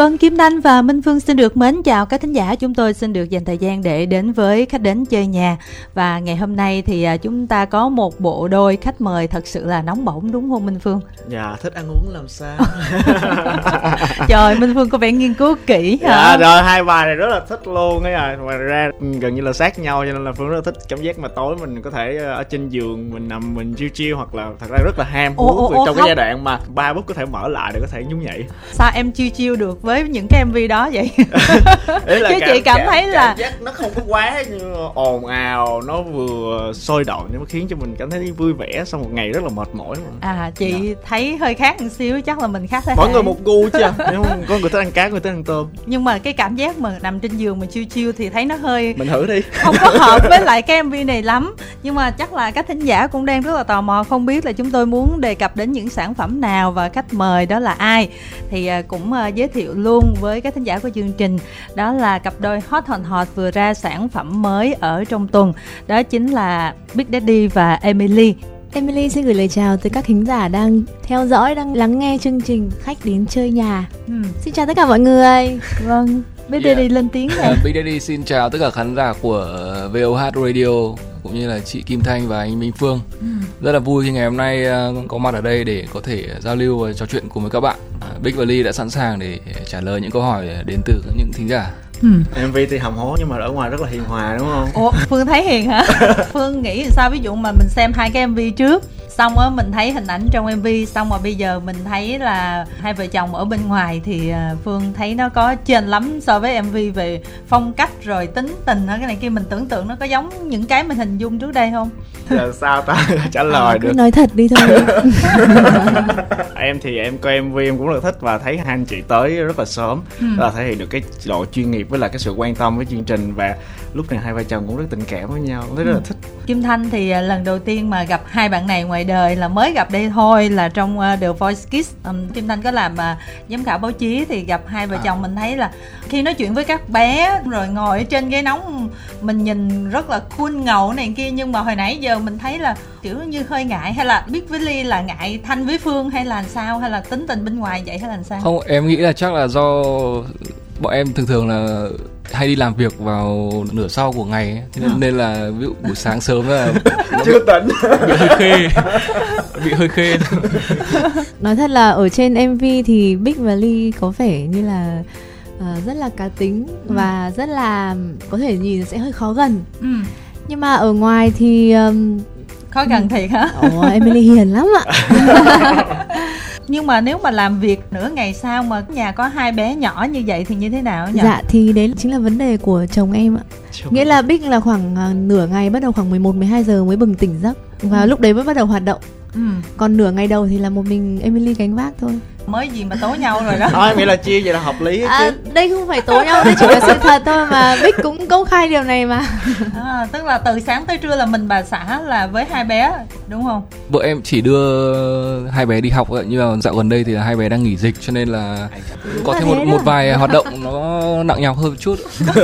Vâng, Kim Thanh và Minh Phương xin được mến chào các thính giả. Chúng tôi xin được dành thời gian để đến với khách đến chơi nhà. Và ngày hôm nay thì à, chúng ta có một bộ đôi khách mời thật sự là nóng bỏng đúng không Minh Phương? Dạ, thích ăn uống làm sao? Trời, Minh Phương có vẻ nghiên cứu kỹ hả? Dạ, rồi hai bài này rất là thích luôn ấy à. Ngoài ra gần như là sát nhau cho nên là Phương rất là thích cảm giác mà tối mình có thể ờ, ở trên giường mình nằm mình chiêu chiêu hoặc là thật ra rất là ham hú trong cái giai đoạn mà ba bút có thể mở lại để có thể nhún nhảy. Sao em chiêu chiêu được với những cái mv đó vậy chứ cảm, chị cảm, cảm thấy cảm, là giác nó không có quá ồn ào nó vừa sôi động nhưng mà khiến cho mình cảm thấy vui vẻ sau một ngày rất là mệt mỏi mà. à chị yeah. Dạ. thấy hơi khác một xíu chắc là mình khác thế mỗi người một gu chứ nếu có người thích ăn cá người thích ăn tôm nhưng mà cái cảm giác mà nằm trên giường mà chiêu chiêu thì thấy nó hơi mình thử đi không có hợp với lại cái mv này lắm nhưng mà chắc là các thính giả cũng đang rất là tò mò không biết là chúng tôi muốn đề cập đến những sản phẩm nào và khách mời đó là ai thì à, cũng à, giới thiệu luôn với các thính giả của chương trình đó là cặp đôi Hot Hot Hot vừa ra sản phẩm mới ở trong tuần đó chính là Big Daddy và Emily Emily xin gửi lời chào tới các khán giả đang theo dõi, đang lắng nghe chương trình Khách đến chơi nhà. Ừ. Xin chào tất cả mọi người. Vâng, Big yeah. Daddy lên tiếng này. Big Daddy xin chào tất cả khán giả của VOH Radio cũng như là chị Kim Thanh và anh Minh Phương. Ừ. Rất là vui khi ngày hôm nay ờ, có mặt ở đây để có thể giao lưu và trò chuyện cùng với các bạn. À, Big và Ly đã sẵn sàng để trả lời những câu hỏi đến từ những thính giả. Ừ. MV thì hầm hố nhưng mà ở ngoài rất là hiền hòa đúng không? Ủa, Phương thấy hiền hả? Phương nghĩ sao ví dụ mà mình xem hai cái MV trước xong á mình thấy hình ảnh trong mv xong rồi bây giờ mình thấy là hai vợ chồng ở bên ngoài thì à, phương thấy nó có trên lắm so với mv về phong cách rồi tính tình cái này kia. Mình tưởng tượng nó có giống những cái mình hình dung trước đây không? Giờ sao ta? Trả lời à, được. nói thật đi thôi. Em thì em coi mv em cũng rất thích và thấy hai anh chị tới rất là sớm ừ. là thể hiện được cái độ chuyên nghiệp với là cái sự quan tâm với chương trình và lúc này hai vợ chồng cũng rất tình cảm với nhau rất, ừ. rất là thích. Kim thanh thì à, lần đầu tiên mà gặp hai bạn này ngoài đời là mới gặp đây thôi là trong uh, The Voice Kids um, Kim Thanh có làm uh, giám khảo báo chí thì gặp hai vợ à. chồng mình thấy là khi nói chuyện với các bé rồi ngồi ở trên ghế nóng mình nhìn rất là cool ngầu này kia nhưng mà hồi nãy giờ mình thấy là kiểu như hơi ngại hay là biết với Ly là ngại Thanh với Phương hay là sao hay là tính tình bên ngoài vậy hay là sao không em nghĩ là chắc là do bọn em thường thường là hay đi làm việc vào nửa sau của ngày ấy. nên, nên là ví dụ buổi sáng sớm là chưa tỉnh bị hơi khê. Bị hơi khê. Nói thật là ở trên mv thì bích và ly có vẻ như là uh, rất là cá tính ừ. và rất là có thể nhìn sẽ hơi khó gần. Ừ. nhưng mà ở ngoài thì um, khó gần thiệt hả? Ồ emily hiền lắm ạ nhưng mà nếu mà làm việc nửa ngày sau mà nhà có hai bé nhỏ như vậy thì như thế nào nhỉ? Dạ thì đấy chính là vấn đề của chồng em ạ. Chồng Nghĩa là Bích là khoảng uh, nửa ngày bắt đầu khoảng 11 12 giờ mới bừng tỉnh giấc và ừ. lúc đấy mới bắt đầu hoạt động. Ừ. Còn nửa ngày đầu thì là một mình Emily gánh vác thôi mới gì mà tố nhau rồi đó. Thôi nghĩa là chia vậy là hợp lý à, chứ. đây không phải tố nhau đây chỉ là sự thật thôi mà. Bích cũng công khai điều này mà. À, tức là từ sáng tới trưa là mình bà xã là với hai bé đúng không? Vợ em chỉ đưa hai bé đi học nhưng mà dạo gần đây thì hai bé đang nghỉ dịch cho nên là có thêm một một vài hoạt động nó nặng nhọc hơn một chút.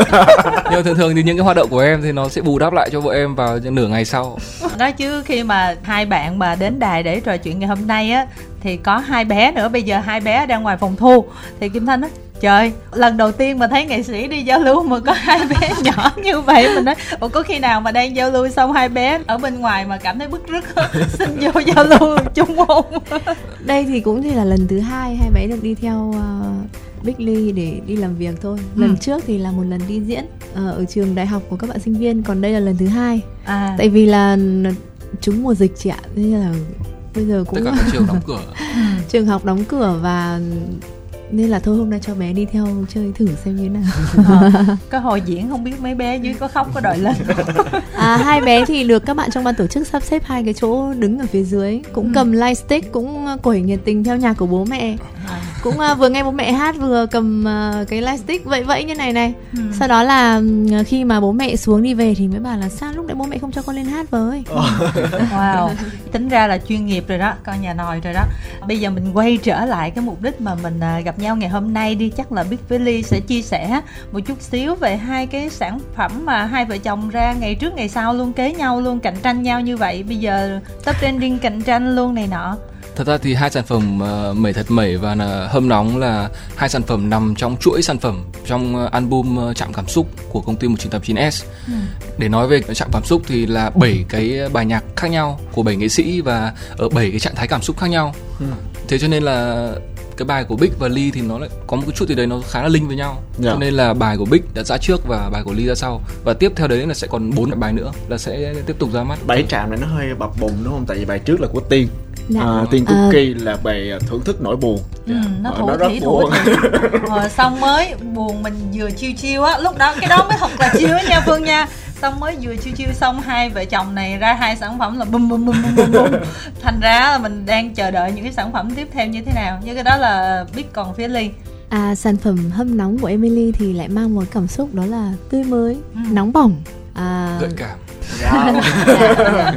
Nhưng thường thường thì những cái hoạt động của em thì nó sẽ bù đắp lại cho vợ em vào nửa ngày sau. Đó chứ khi mà hai bạn mà đến đài để trò chuyện ngày hôm nay á thì có hai bé nữa bây giờ hai bé đang ngoài phòng thu. Thì kim thanh nói trời lần đầu tiên mà thấy nghệ sĩ đi giao lưu mà có hai bé nhỏ như vậy mình nói ủa có khi nào mà đang giao lưu xong hai bé ở bên ngoài mà cảm thấy bức rứt xin vô giao lưu chung không đây thì cũng chỉ là lần thứ hai hai bé được đi theo uh, Big Lee để đi làm việc thôi. Ừ. lần trước thì là một lần đi diễn uh, ở trường đại học của các bạn sinh viên còn đây là lần thứ hai. À. tại vì là chúng mùa dịch chị ạ nên là bây giờ cũng tất cả các trường đóng cửa. Trường học đóng cửa và nên là thôi hôm nay cho bé đi theo chơi thử xem như thế nào. À, cái hồi diễn không biết mấy bé dưới có khóc có đòi lên à, hai bé thì được các bạn trong ban tổ chức sắp xếp hai cái chỗ đứng ở phía dưới. Cũng ừ. cầm light stick cũng quẩy nhiệt tình theo nhà của bố mẹ. À. cũng uh, vừa nghe bố mẹ hát vừa cầm uh, cái light stick vậy vậy như này này. Ừ. sau đó là uh, khi mà bố mẹ xuống đi về thì mới bảo là sao lúc đấy bố mẹ không cho con lên hát với? Wow tính ra là chuyên nghiệp rồi đó con nhà nòi rồi đó. Bây giờ mình quay trở lại cái mục đích mà mình uh, gặp nhau ngày hôm nay đi chắc là Big Valley sẽ chia sẻ một chút xíu về hai cái sản phẩm mà hai vợ chồng ra ngày trước ngày sau luôn kế nhau luôn cạnh tranh nhau như vậy bây giờ top trending cạnh tranh luôn này nọ Thật ra thì hai sản phẩm uh, mẩy thật mẩy và uh, hâm nóng là hai sản phẩm nằm trong chuỗi sản phẩm trong uh, album Chạm cảm xúc của công ty 1989S. Ừ. Để nói về Chạm cảm xúc thì là bảy cái bài nhạc khác nhau của bảy nghệ sĩ và ở bảy cái trạng thái cảm xúc khác nhau. Ừ. Thế cho nên là cái bài của Big và Ly thì nó lại có một cái chút gì đấy nó khá là linh với nhau. Yeah. Dạ. cho nên là bài của Big đã ra trước và bài của Ly ra sau. Và tiếp theo đấy là sẽ còn bốn bài nữa là sẽ tiếp tục ra mắt. Bảy trạm này nó hơi bập bùng đúng không? Tại vì bài trước là của Tiên. Dạ. À, tiên cookie à. là bài thưởng thức nỗi buồn. Ừ, nó thủ nó thủy thủ rồi xong mới buồn mình vừa chiêu chiêu á lúc đó cái đó mới thật là chiêu nha phương nha xong mới vừa chiêu chiêu xong hai vợ chồng này ra hai sản phẩm là bum bum bum bum bum, bum. thành ra là mình đang chờ đợi những cái sản phẩm tiếp theo như thế nào như cái đó là biết còn phía ly À, sản phẩm hâm nóng của Emily thì lại mang một cảm xúc đó là tươi mới, ừ. nóng bỏng, à... gợi cảm.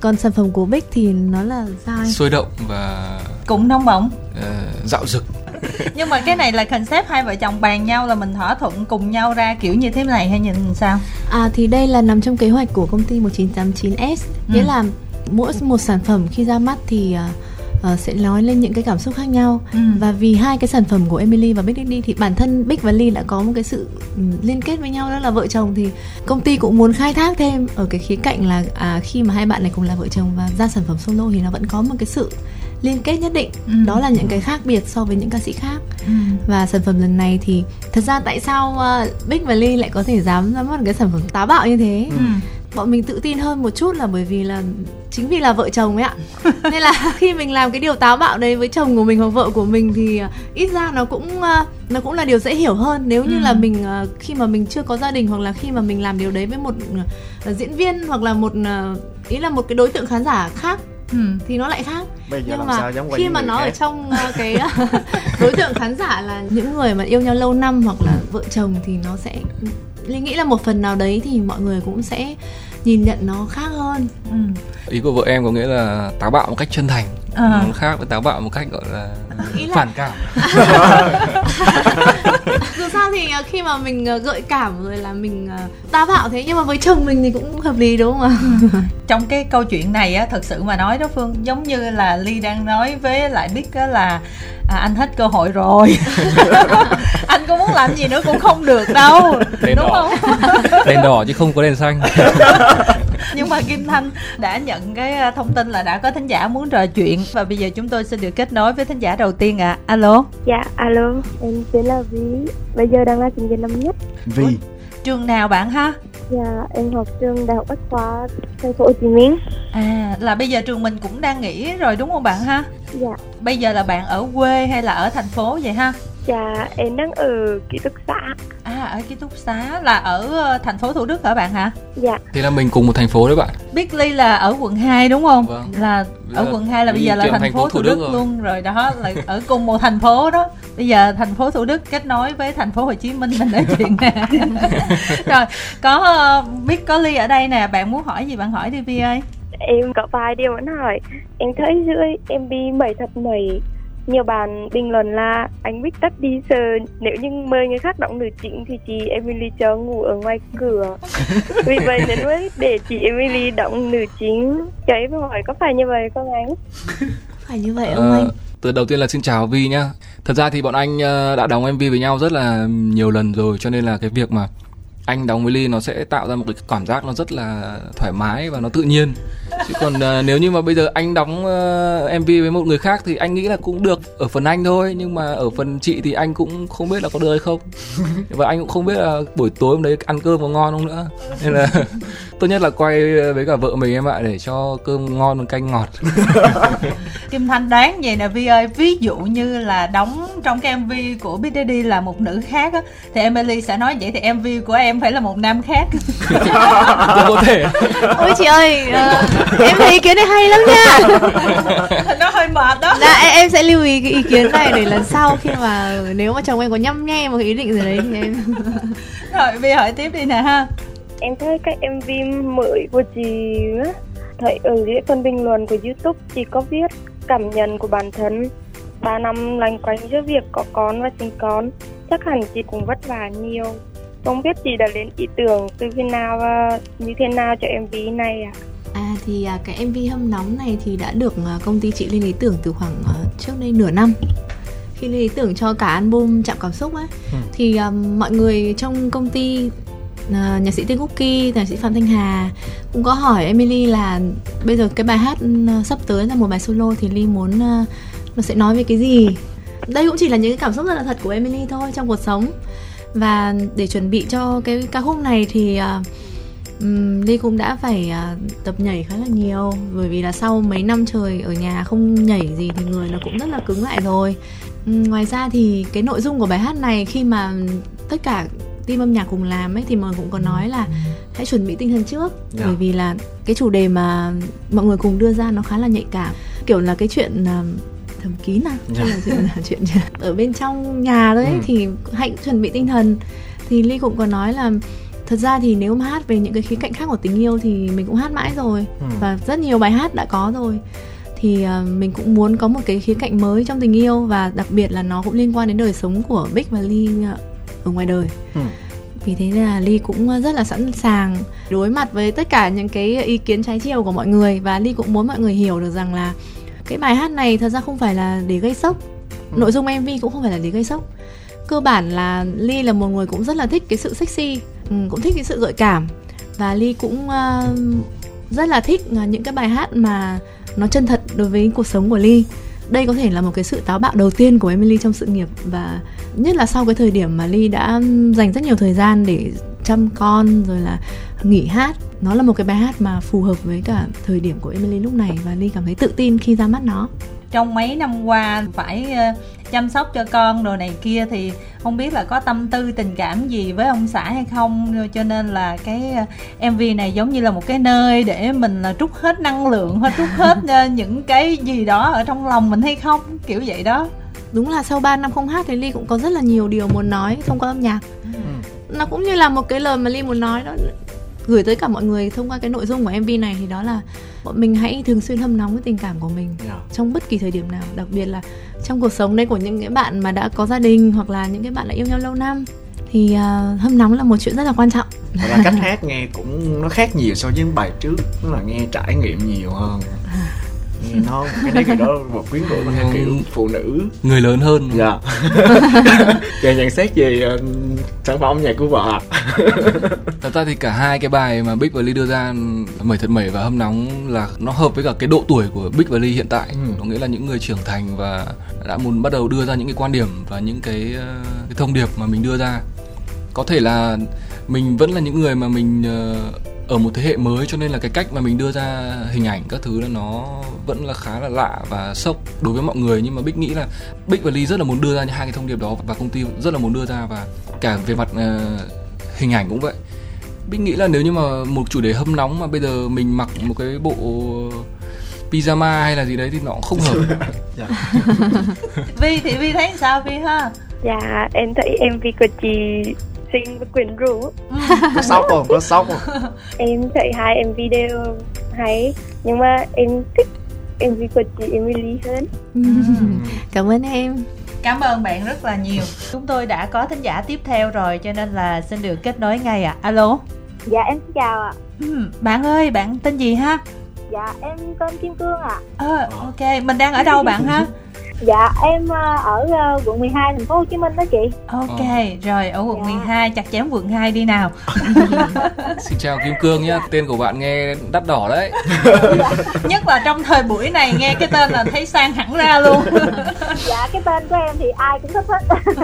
Còn sản phẩm của Bích thì nó là dai, sôi động và cũng nóng bỏng, uh, dạo dực. nhưng mà cái này là concept hai vợ chồng bàn nhau là mình thỏa thuận cùng nhau ra kiểu như thế này hay nhìn sao à thì đây là nằm trong kế hoạch của công ty 1989S ừ. nghĩa là mỗi một sản phẩm khi ra mắt thì uh, sẽ nói lên những cái cảm xúc khác nhau ừ. và vì hai cái sản phẩm của Emily và Big Daddy thì bản thân Big và Ly đã có một cái sự ừ, liên kết với nhau đó là vợ chồng thì công ty cũng muốn khai thác thêm ở cái khía cạnh là à, khi mà hai bạn này cùng là vợ chồng và ra sản phẩm solo thì nó vẫn có một cái sự liên kết nhất định ừ. đó là những cái khác biệt so với những ca sĩ khác ừ. và sản phẩm lần này thì thật ra tại sao uh, Big và Ly lại có thể dám ra mắt cái sản phẩm táo bạo như thế ừ. bọn mình tự tin hơn một chút là bởi vì là chính vì là vợ chồng ấy ạ nên là khi mình làm cái điều táo bạo đấy với chồng của mình hoặc vợ của mình thì uh, ít ra nó cũng uh, nó cũng là điều dễ hiểu hơn nếu như ừ. là mình khi mà mình chưa có gia đình hoặc là khi mà mình làm điều đấy với một diễn viên hoặc là một ý là một cái đối tượng khán giả khác ừ. thì nó lại khác Bây giờ nhưng mà khi mà nó khác. ở trong uh, cái uh, đối tượng khán giả là những người mà yêu nhau lâu năm hoặc là vợ chồng thì nó sẽ Linh nghĩ là một phần nào đấy thì mọi người cũng sẽ nhìn nhận nó khác hơn ừ. ý của vợ em có nghĩa là táo bạo một cách chân thành à. nó khác với táo bạo một cách gọi là ý là... phản cảm sao thì ờ, khi mà mình ờ, gợi cảm rồi là mình táo bạo thế. Nhưng mà với chồng mình thì cũng hợp lý đúng không ạ? Trong cái câu chuyện này á thật sự mà nói đó phương giống như là ly đang nói với lại biết á là à, anh hết cơ hội rồi. Anh có muốn làm gì nữa cũng không được đâu. Đèn đúng đỏ. không? Đèn đỏ chứ không có đèn xanh nhưng mà kim thanh đã nhận cái à, thông tin là đã có thính giả muốn trò chuyện. Và bây giờ chúng tôi sẽ được kết nối với thính giả đầu tiên ạ. À. alo. Dạ alo. Em tên là vi bây giờ đang là sinh viên năm nhất. Vi trường nào bạn ha? Dạ em học trường đại học bách khoa thành phố hồ chí minh. À là bây giờ trường mình cũng đang nghỉ rồi đúng không bạn ha? Dạ. Bây giờ là bạn ở quê hay là ở thành phố vậy ha dạ em đang ở ký túc xá. À ở ký túc xá là ở ờ, thành phố thủ đức hả bạn hả? Dạ. Thì là mình cùng một thành phố đấy bạn. Biết ly là ở quận 2 đúng không? Vâng. là ở quận 2 là bây giờ là thành, thành phố thủ, thủ đức, đức luôn rồi đó là ở cùng một thành phố đó. Bây giờ thành phố thủ đức kết nối với thành phố hồ chí minh mình nói chuyện nè. Rồi có uh, biết có ly ở đây nè bạn muốn hỏi gì bạn hỏi đi vi ơi. Em có vài điều muốn hỏi. Em thấy dưới em bị mẩy thật mẩy nhiều bạn bình luận là anh Bích tắt đi giờ nếu như mời người khác đóng nữ chính thì chị Emily cho ngủ ở ngoài cửa. Vì vậy nên mới để chị Emily đóng nữ chính. Cho em hỏi có phải như vậy không anh? Phải như vậy không ờ, anh? từ đầu tiên là xin chào Vi nhá. Thật ra thì bọn anh ờ, đã đóng MV với nhau rất là nhiều lần rồi cho nên là cái việc mà anh đóng với ly nó sẽ tạo ra một cái cảm giác nó rất là thoải mái và nó tự nhiên. Chứ còn uh, nếu như mà bây giờ anh đóng ờ, uh, mv với một người khác thì anh nghĩ là cũng được ở phần anh thôi nhưng mà ở phần chị thì anh cũng không biết là có được hay không. Và anh cũng không biết là buổi tối hôm đấy ăn cơm có ngon không nữa. Nên là tốt nhất là quay với cả vợ mình em ạ để cho cơm ngon canh ngọt. Kim thanh đoán vậy nè vi ơi ví dụ như là đóng trong cái mv của big daddy là một nữ khác á thì emily sẽ nói vậy thì mv của em phải là một nam khác. Có thể. Ôi chị ơi uh, em thấy ý kiến này hay lắm nha. Nó hơi mệt đó. Dạ em, em sẽ lưu ý cái ý kiến này để lần sau khi mà nếu mà chồng em có nhăm nhe một cái ý định gì đấy thì em rồi vi hỏi tiếp đi nè ha em thấy cái mv mới của chị á thấy ở dưới phần bình luận của youtube chị có viết cảm nhận của bản thân. Ba năm lành quanh giữa việc có con và sinh con chắc hẳn chị cũng vất vả nhiều. Không biết chị đã lên ý tưởng từ khi nào và như thế nào cho mv này à À thì cái MV hâm nóng này thì đã được à, công ty chị lên ý tưởng từ khoảng à, trước đây nửa năm. Khi lên ý tưởng cho cả album chạm cảm xúc ấy ừ. thì um, mọi người trong công ty uh, nhạc sĩ Tiên Cookie, nhạc sĩ Phạm Thanh Hà cũng có hỏi Emily là bây giờ cái bài hát ờ, sắp tới là một bài solo thì Ly muốn ờ, nó sẽ nói về cái gì? Đây cũng chỉ là những cái cảm xúc rất là thật của Emily thôi trong cuộc sống. Và để chuẩn bị cho cái ca khúc này thì uh, um, Ly cũng đã phải uh, tập nhảy khá là nhiều. Bởi vì là sau mấy năm trời ở nhà không nhảy gì thì người nó cũng rất là cứng lại rồi. Um, ngoài ra thì cái nội dung của bài hát này khi mà tất cả team âm nhạc cùng làm ấy thì mọi người cũng có nói là hãy chuẩn bị tinh thần trước yeah. Dạ. bởi vì là cái chủ đề mà mọi người cùng đưa ra nó khá là nhạy cảm kiểu là cái chuyện uh, thầm kín à yeah. hay là chuyện là chuyện ở bên trong nhà đấy ừ. thì hãy chuẩn bị tinh thần thì ly cũng có nói là thật ra thì nếu mà hát về những cái khía cạnh khác của tình yêu thì mình cũng hát mãi rồi ừ. và rất nhiều bài hát đã có rồi thì uh, mình cũng muốn có một cái khía cạnh mới trong tình yêu và đặc biệt là nó cũng liên quan đến đời sống của Bích và Ly ở ngoài đời. Ừ. vì thế là ly cũng rất là sẵn sàng đối mặt với tất cả những cái ý kiến trái chiều của mọi người. Và ly cũng muốn mọi người hiểu được rằng là cái bài hát này thật ra không phải là để gây sốc. Ừ. nội dung mv cũng không phải là để gây sốc. Cơ bản là ly là một người cũng rất là thích cái sự sexy ừ, cũng thích cái sự gợi cảm. Và ly cũng uh, rất là thích những cái bài hát mà nó chân thật đối với cuộc sống của ly. Đây có thể là một cái sự táo bạo đầu tiên của Emily trong sự nghiệp và nhất là sau cái thời điểm mà Ly đã dành rất nhiều thời gian để chăm con, rồi là nghỉ hát. Nó là một cái bài hát mà phù hợp với cả thời điểm của Emily lúc này và Ly cảm thấy tự tin khi ra mắt nó. Trong mấy năm qua phải ờ, chăm sóc cho con đồ này kia thì không biết là có tâm tư, tình cảm gì với ông xã hay không. Cho nên là cái ờ, mv này giống như là một cái nơi để mình là trút hết năng lượng hoặc trút hết những cái gì đó ở trong lòng mình hay không, kiểu vậy đó đúng là sau 3 năm không hát thì ly cũng có rất là nhiều điều muốn nói thông qua âm nhạc ừ. nó cũng như là một cái lời mà ly muốn nói đó gửi tới cả mọi người thông qua cái nội dung của mv này thì đó là bọn mình hãy thường xuyên hâm nóng cái tình cảm của mình yeah. trong bất kỳ thời điểm nào đặc biệt là trong cuộc sống đây của những cái bạn mà đã có gia đình hoặc là những cái bạn đã yêu nhau lâu năm thì uh, hâm nóng là một chuyện rất là quan trọng và cách hát nghe cũng nó khác nhiều so với những bài trước nó là nghe trải nghiệm nhiều hơn nó cái đấy kiểu đó một quyến rũ theo kiểu phụ nữ. Người lớn hơn dạ. Về nhận xét về uh, sản phẩm nhạc của vợ thật ra thì cả hai cái bài mà Big và Ly đưa ra mẩy thật mẩy và hâm nóng là nó hợp với cả cái độ tuổi của Big và Ly hiện tại. Ừ. có nghĩa là những người trưởng thành và đã muốn bắt đầu đưa ra những cái quan điểm và những cái, uh, cái thông điệp mà mình đưa ra. Có thể là mình vẫn là những người mà mình uh, ở một thế hệ mới cho nên là cái cách mà mình đưa ra hình ảnh các thứ là nó vẫn là khá là lạ và sốc đối với mọi người. Nhưng mà Bích nghĩ là Bích và Ly rất là muốn đưa ra hai cái thông điệp đó và công ty rất là muốn đưa ra và cả về mặt uh, hình ảnh cũng vậy. Bích nghĩ là nếu như mà một chủ đề hâm nóng mà bây giờ mình mặc một cái bộ pyjama hay là gì đấy thì nó cũng không hợp. Dạ. Vi thì Vi thấy sao Vi ha? Dạ em thấy em Vi cực xinh và quyến rũ có sốc không có sốc không em thấy hai em video hay nhưng mà em thích MV của chị Emily hơn cảm ơn em Cảm ơn bạn rất là nhiều. Chúng tôi đã có thính giả tiếp theo rồi cho nên là xin được kết nối ngay ạ. À. Alo. Dạ em xin chào ạ. Ừ, bạn ơi, bạn tên gì ha? Dạ em tên Kim Cương ạ. À. Ờ, ok, mình đang ở đâu bạn ha? Dạ em ờ, ở ờ, quận 12 thành phố Hồ Chí Minh đó chị. Ok, rồi ở quận dạ. 12 chặt chém quận 2 đi nào. Xin chào Kim Cương nhá, tên của bạn nghe đắt đỏ đấy. Nhất là trong thời buổi này nghe cái tên là thấy sang hẳn ra luôn. dạ cái tên của em thì ai cũng thích hết.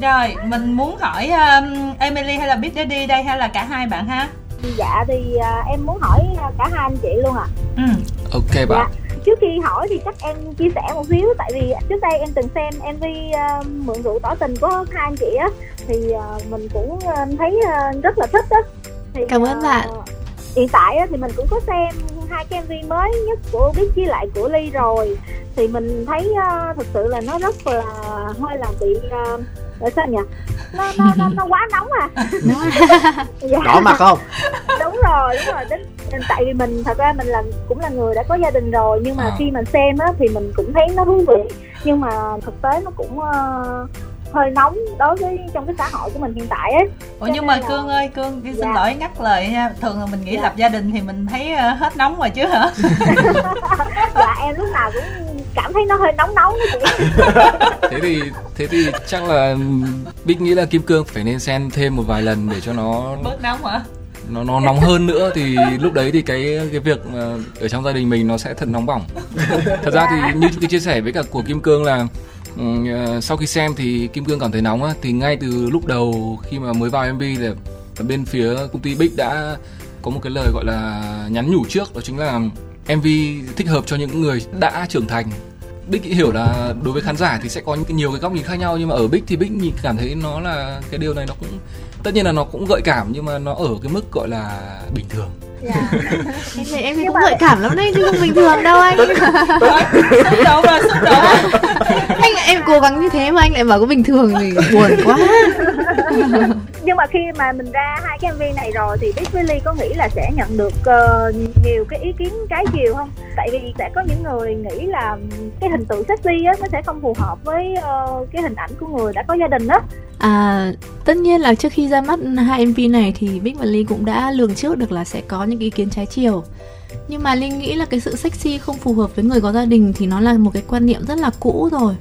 rồi, mình muốn hỏi um, Emily hay là Big Daddy đây hay là cả hai bạn ha? Dạ thì uh, em muốn hỏi cả hai anh chị luôn ạ. À. Ừ. Ok bạn. Dạ trước khi hỏi thì chắc em chia sẻ một xíu tại vì trước đây em từng xem mv uh, mượn rượu tỏ tình của hai anh chị á thì uh, mình cũng uh, thấy uh, rất là thích á. Thì cảm ơn uh, bạn. hiện tại á, thì mình cũng có xem hai cái mv mới nhất của biết với lại của ly rồi. Thì mình thấy uh, thực sự là nó rất là hơi là bị uh, tại sao nhỉ? Nó nó nó, nó quá nóng à? Dạ. đỏ mặt không? Đúng rồi đúng rồi. Đến tại vì mình thật ra mình là cũng là người đã có gia đình rồi nhưng mà à. khi mà xem á thì mình cũng thấy nó thú vị. Nhưng mà thực tế nó cũng uh, hơi nóng đối với trong cái xã hội của mình hiện tại ấy Ủa nhưng mà là... cương ơi cương xin dạ. lỗi ngắt lời nha thường là mình nghĩ dạ. lập gia đình thì mình thấy ờ, hết nóng rồi chứ hả? Dạ em lúc nào cũng cảm thấy nó hơi nóng nóng thế thì thế thì chắc là bích nghĩ là kim cương phải nên xen thêm một vài lần để cho nó bớt nóng hả? nó nó nóng hơn nữa thì lúc đấy thì cái cái việc ở trong gia đình mình nó sẽ thật nóng bỏng. Thật ra thì như cái chia sẻ với cả của kim cương là Ờ, sau khi xem thì kim cương cảm thấy nóng á. Thì ngay từ lúc đầu khi mà mới vào mv thì bên phía công ty bích đã có một cái lời gọi là nhắn nhủ trước, đó chính là mv thích hợp cho những người đã trưởng thành. Bích hiểu là đối với khán giả thì sẽ có những nhiều cái góc nhìn khác nhau, nhưng mà ở Bích thì Bích nhìn cảm thấy nó là cái điều này nó cũng, tất nhiên là nó cũng gợi cảm nhưng mà nó ở cái mức gọi là bình thường dạ. Em thấy em thấy cũng gợi cảm lắm đấy chứ không bình thường đâu anh. Xúc động rồi xúc động anh em cố gắng như thế mà anh lại bảo có bình thường thì buồn quá. Nhưng mà khi mà mình ra hai cái mv này rồi thì Big Billy có nghĩ là sẽ nhận được uh, nhiều cái ý kiến trái chiều không? Tại vì sẽ có những người nghĩ là cái hình tượng sexy á nó sẽ không phù hợp với uh, cái hình ảnh của người đã có gia đình á. À, tất nhiên là trước khi ra mắt hai MV này thì Big và Ly cũng đã lường trước được là sẽ có những ý kiến trái chiều. Nhưng mà linh nghĩ là cái sự sexy không phù hợp với người có gia đình thì nó là một cái quan niệm rất là cũ rồi.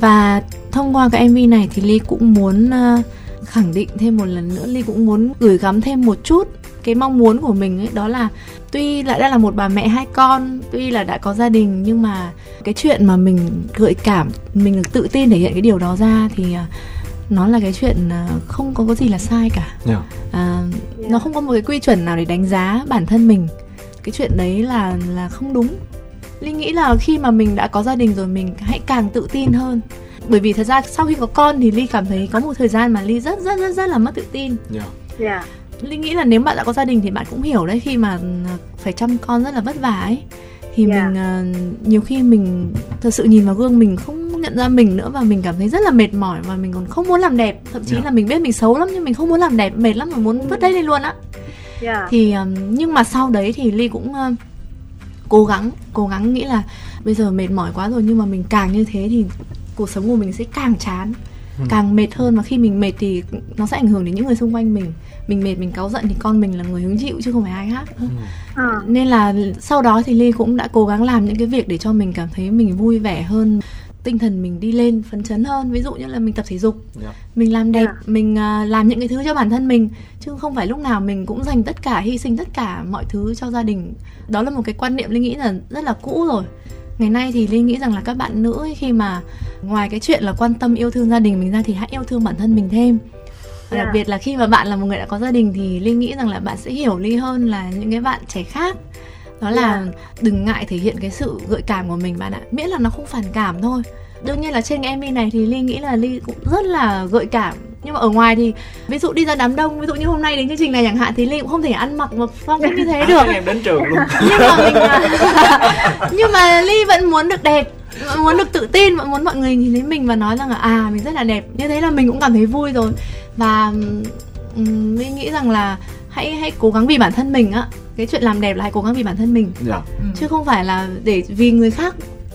Và thông qua cái MV này thì Ly cũng muốn uh, khẳng định thêm một lần nữa Ly cũng muốn gửi gắm thêm một chút cái mong muốn của mình ấy đó là tuy lại đã là một bà mẹ hai con tuy là đã có gia đình nhưng mà cái chuyện mà mình gợi cảm mình được tự tin thể hiện cái điều đó ra thì uh, nó là cái chuyện à, không có cái gì là sai cả yeah. à, yeah. nó không có một cái quy chuẩn nào để đánh giá bản thân mình cái chuyện đấy là là không đúng linh nghĩ là khi mà mình đã có gia đình rồi mình hãy càng tự tin hơn bởi vì thật ra sau khi có con thì ly cảm thấy có một thời gian mà ly rất rất rất rất là mất tự tin yeah. Yeah. Linh nghĩ là nếu bạn đã có gia đình thì bạn cũng hiểu đấy khi mà phải chăm con rất là vất vả ấy thì yeah. mình uh, nhiều khi mình thật sự nhìn vào gương mình không nhận ra mình nữa và mình cảm thấy rất là mệt mỏi và mình còn không muốn làm đẹp thậm chí yeah. là mình biết mình xấu lắm nhưng mình không muốn làm đẹp mệt lắm mà muốn vứt đấy đi luôn á yeah. thì um, nhưng mà sau đấy thì ly cũng uh, cố gắng cố gắng nghĩ là bây giờ mệt mỏi quá rồi nhưng mà mình càng như thế thì cuộc sống của mình sẽ càng chán ừ. càng mệt hơn và khi mình mệt thì nó sẽ ảnh hưởng đến những người xung quanh mình mình mệt mình cáu giận thì con mình là người hứng chịu chứ không phải ai khác ừ. à. nên là sau đó thì ly cũng đã cố gắng làm những cái việc để cho mình cảm thấy mình vui vẻ hơn tinh thần mình đi lên phấn chấn hơn ví dụ như là mình tập thể dục yeah. Dạ. mình làm đẹp yeah. Dạ. mình uh, làm những cái thứ cho bản thân mình chứ không phải lúc nào mình cũng dành tất cả hy sinh tất cả mọi thứ cho gia đình đó là một cái quan niệm linh nghĩ là rất là cũ rồi ngày nay thì linh nghĩ rằng là các bạn nữ ấy, khi mà ngoài cái chuyện là quan tâm yêu thương gia đình mình ra thì hãy yêu thương bản thân mình thêm yeah. đặc biệt là khi mà bạn là một người đã có gia đình thì linh nghĩ rằng là bạn sẽ hiểu ly hơn là những cái bạn trẻ khác đó là đừng ngại thể hiện cái sự gợi cảm của mình bạn ạ. Miễn là nó không phản cảm thôi. Đương nhiên là trên cái MV này thì ly nghĩ là ly cũng rất là gợi cảm. Nhưng mà ở ngoài thì ví dụ đi ra đám đông ví dụ như hôm nay đến chương trình này chẳng hạn thì ly cũng không thể ăn mặc một phong cách như thế được. em đến trường luôn. Nhưng mà mình nhưng mà ly vẫn muốn được đẹp muốn được tự tin vẫn muốn mọi người nhìn thấy mình và nói rằng là à mình rất là đẹp. Như thế là mình cũng cảm thấy vui rồi. Và um, ly nghĩ rằng là hãy hãy cố gắng vì bản thân mình á cái chuyện làm đẹp là hãy cố gắng vì bản thân mình yeah. Dạ. chứ không phải là để vì người khác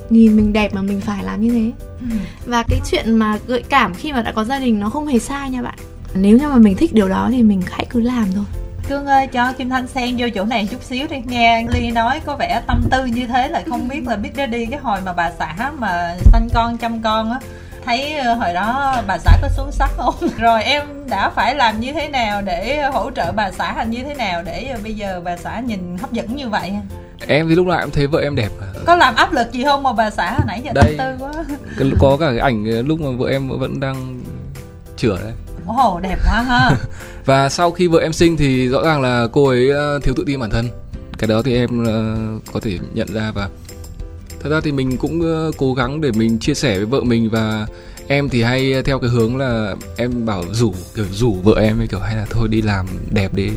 nhìn mình đẹp mà mình phải làm như thế ừ. và cái chuyện mà gợi cảm khi mà đã có gia đình nó không hề sai nha bạn nếu như mà mình thích điều đó thì mình hãy cứ làm thôi Cương ơi cho Kim Thanh xen vô chỗ này chút xíu đi nghe Ly nói có vẻ tâm tư như thế lại không biết là biết đi cái hồi mà bà xã mà sanh con chăm con á thấy ờ, hồi đó bà xã có xuống sắc không? Rồi em đã phải làm như thế nào để hỗ trợ bà xã hành như thế nào để ờ, bây giờ bà xã nhìn hấp dẫn như vậy? Em thì lúc nào em thấy vợ em đẹp có làm áp lực gì không mà bà xã hồi nãy giờ đây tư quá? có cả cái ảnh lúc mà vợ em vẫn đang chữa đấy. Ồ oh, đẹp quá ha. Và sau khi vợ em sinh thì rõ ràng là cô ấy ờ, thiếu tự tin bản thân. Cái đó thì em có thể nhận ra và Thật ra thì mình cũng cố gắng để mình chia sẻ với vợ mình và em thì hay theo cái hướng là em bảo rủ kiểu rủ vợ em ấy kiểu hay là thôi đi làm đẹp đi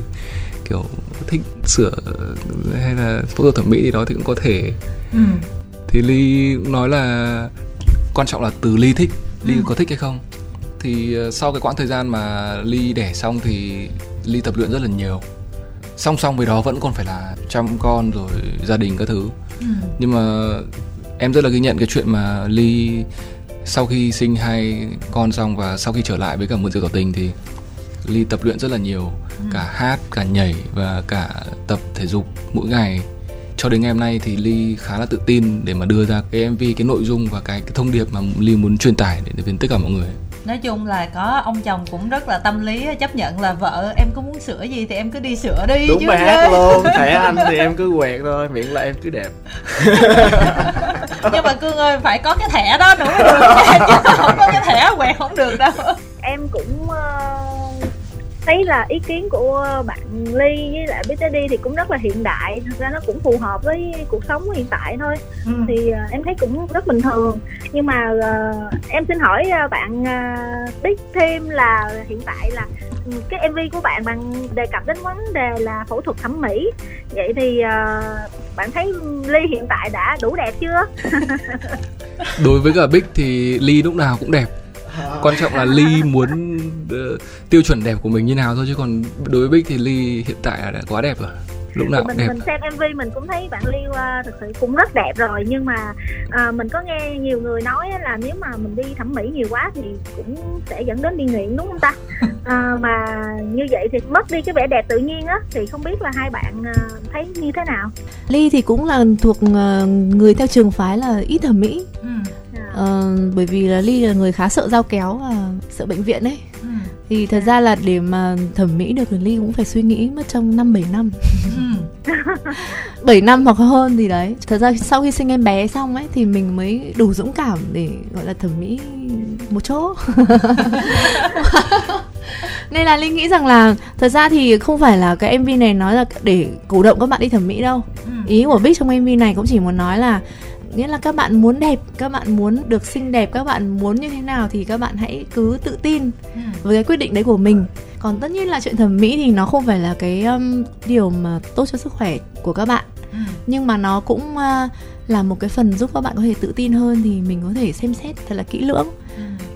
kiểu thích sửa hay là phẫu thuật thẩm mỹ gì đó thì cũng có thể ừ. thì ly nói là quan trọng là từ ly thích ly ừ. có thích hay không thì ờ, sau cái quãng thời gian mà ly đẻ xong thì ly tập luyện rất là nhiều song song với đó vẫn còn phải là chăm con rồi gia đình các thứ ừ. nhưng mà em rất là ghi nhận cái chuyện mà ly sau khi sinh hai con xong và sau khi trở lại với cả mượn rượu tỏ tình thì ly tập luyện rất là nhiều ừ. cả hát cả nhảy và cả tập thể dục mỗi ngày cho đến ngày hôm nay thì ly khá là tự tin để mà đưa ra cái mv cái nội dung và cái, cái thông điệp mà ly muốn truyền tải đến tất cả mọi người nói chung là có ông chồng cũng rất là tâm lý chấp nhận là vợ em có muốn sửa gì thì em cứ đi sửa đi đúng bài hát luôn thẻ anh thì em cứ quẹt thôi miễn là em cứ đẹp. Nhưng mà cương ơi phải có cái thẻ đó nữa được chứ không có cái thẻ quẹt không được đâu. Em cũng thấy là ý kiến của bạn ly với lại biết đi thì cũng rất là hiện đại. Thật ra nó cũng phù hợp với cuộc sống hiện tại thôi. Ừ. thì uh, em thấy cũng rất bình thường. Nhưng mà uh, em xin hỏi uh, bạn uh, biết thêm là hiện tại là ừ, cái mv của bạn bạn đề cập đến vấn đề là phẫu thuật thẩm mỹ. Vậy thì uh, bạn thấy ly hiện tại đã đủ đẹp chưa? Đối với cả bích thì ly lúc nào cũng đẹp quan trọng là ly muốn uh, tiêu chuẩn đẹp của mình như nào thôi chứ còn đối với bích thì ly hiện tại là đã quá đẹp rồi. Lúc nào mình, đẹp. mình xem mv mình cũng thấy bạn ly uh, thực sự cũng rất đẹp rồi. Nhưng mà uh, mình có nghe nhiều người nói là nếu mà mình đi thẩm mỹ nhiều quá thì cũng sẽ dẫn đến đi nghiện đúng không ta? Uh, mà như vậy thì mất đi cái vẻ đẹp tự nhiên á thì không biết là hai bạn uh, thấy như thế nào? Ly thì cũng là thuộc uh, người theo trường phái là ít thẩm mỹ. Ừ uh, bởi vì là ly là người khá sợ dao kéo và sợ bệnh viện ấy ừ. thì thật ra là để mà thẩm mỹ được thì ly cũng phải suy nghĩ mất trong năm bảy năm ừ. 7 năm hoặc hơn gì đấy thật ra sau khi sinh em bé xong ấy thì mình mới đủ dũng cảm để gọi là thẩm mỹ một chỗ nên là linh nghĩ rằng là thật ra thì không phải là cái mv này nói là để cổ động các bạn đi thẩm mỹ đâu ừ. ý của bích trong mv này cũng chỉ muốn nói là nghĩa là các bạn muốn đẹp các bạn muốn được xinh đẹp các bạn muốn như thế nào thì các bạn hãy cứ tự tin ừ. với cái quyết định đấy của mình còn tất nhiên là chuyện thẩm mỹ thì nó không phải là cái um, điều mà tốt cho sức khỏe của các bạn ừ. nhưng mà nó cũng uh, là một cái phần giúp các bạn có thể tự tin hơn thì mình có thể xem xét thật là kỹ lưỡng.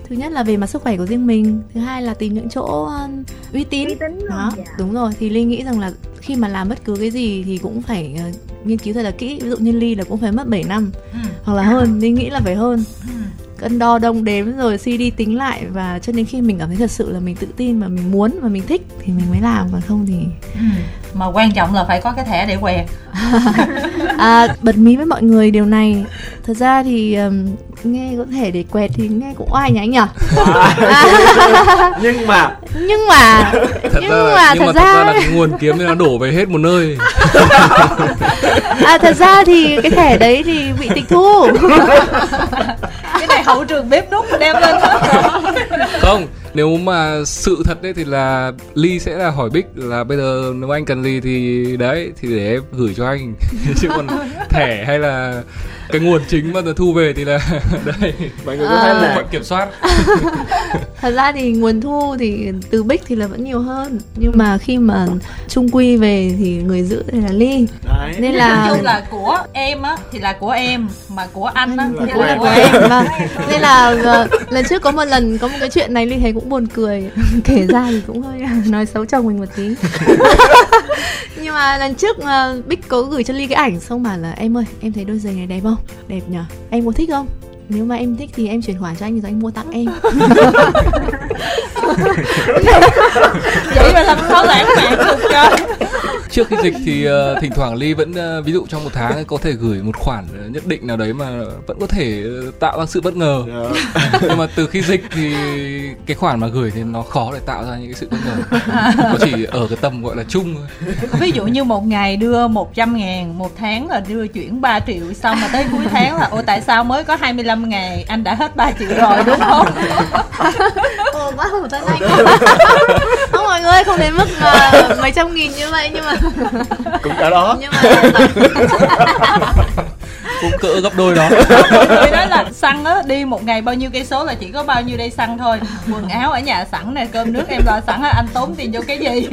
Thứ nhất là về mặt sức khỏe của riêng mình thứ hai là tìm những chỗ uh, uy tín, uy tín đó dạ. đúng rồi thì linh nghĩ rằng là khi mà làm bất cứ cái gì thì cũng phải uh, nghiên cứu thật là kỹ ví dụ như ly là cũng phải mất 7 năm ừ. hoặc là hơn linh nghĩ là phải hơn ừ. cân đo đong đếm rồi suy đi tính lại và cho đến khi mình cảm thấy thật sự là mình tự tin và mình muốn và mình thích thì mình mới làm còn không thì ừ. mà quan trọng là phải có cái thẻ để quẹt à, bật mí với mọi người điều này thật ra thì um, nghe có thể để quẹt thì nghe cũng oai nhỉ anh nhỉ? Nhưng mà nhưng mà thật nhưng ra, mà nhưng thật, mà ra... thật ra là cái nguồn kiếm nó đổ về hết một nơi. À thật ra thì cái thẻ đấy thì bị tịch thu. Cái này hậu trường bếp nút đem lên. Không nếu mà sự thật đấy thì là ly sẽ là hỏi bích là bây giờ nếu anh cần gì thì đấy thì để em gửi cho anh. Chứ còn thẻ hay là cái nguồn chính mà thu về thì là đây mọi người có thấy là phận kiểm soát. Thật ra thì nguồn thu thì từ bích thì là vẫn nhiều hơn. Nhưng mà khi mà trung quy về thì người giữ thì là ly Đấy. nên là nói chung là của em á thì là của em mà của anh á thì là của em. vâng. nên là uh, lần trước có một lần có một cái chuyện này ly thấy cũng buồn cười. Kể ra thì cũng hơi nói xấu chồng mình một tí. Nhưng mà lần trước uh, bích có gửi cho ly cái ảnh xong bảo là em ơi em thấy đôi giày này đẹp không? Đẹp nhở. Em có thích không? Nếu mà em thích thì em chuyển khoản cho anh rồi anh mua tặng em. Vậy mà làm sao lãng mạn được cho trước khi dịch thì uh, thỉnh thoảng ly vẫn uh, ví dụ trong một tháng có thể gửi một khoản nhất định nào đấy mà vẫn có thể tạo ra sự bất ngờ. Yeah. Dạ. nhưng mà từ khi dịch thì cái khoản mà gửi thì nó khó để tạo ra những cái sự bất ngờ. Nó chỉ ở cái tầm gọi là chung thôi. Ví dụ như một ngày đưa 100 ngàn một tháng là đưa chuyển 3 triệu xong mà tới cuối tháng là ôi tại sao mới có 25 ngàn? Anh đã hết 3 triệu rồi đúng không? Ồ quá hủ tên anh không mọi người không đến mức uh, mấy trăm nghìn như vậy nhưng mà cũng cả đó. Nhưng mà cũng cỡ gấp đôi đó. Người nói là xăng á đi một ngày bao nhiêu cây số là chỉ có bao nhiêu đây xăng thôi. Quần áo ở nhà sẵn nè cơm nước em lo sẵn á anh tốn tiền vô cái gì?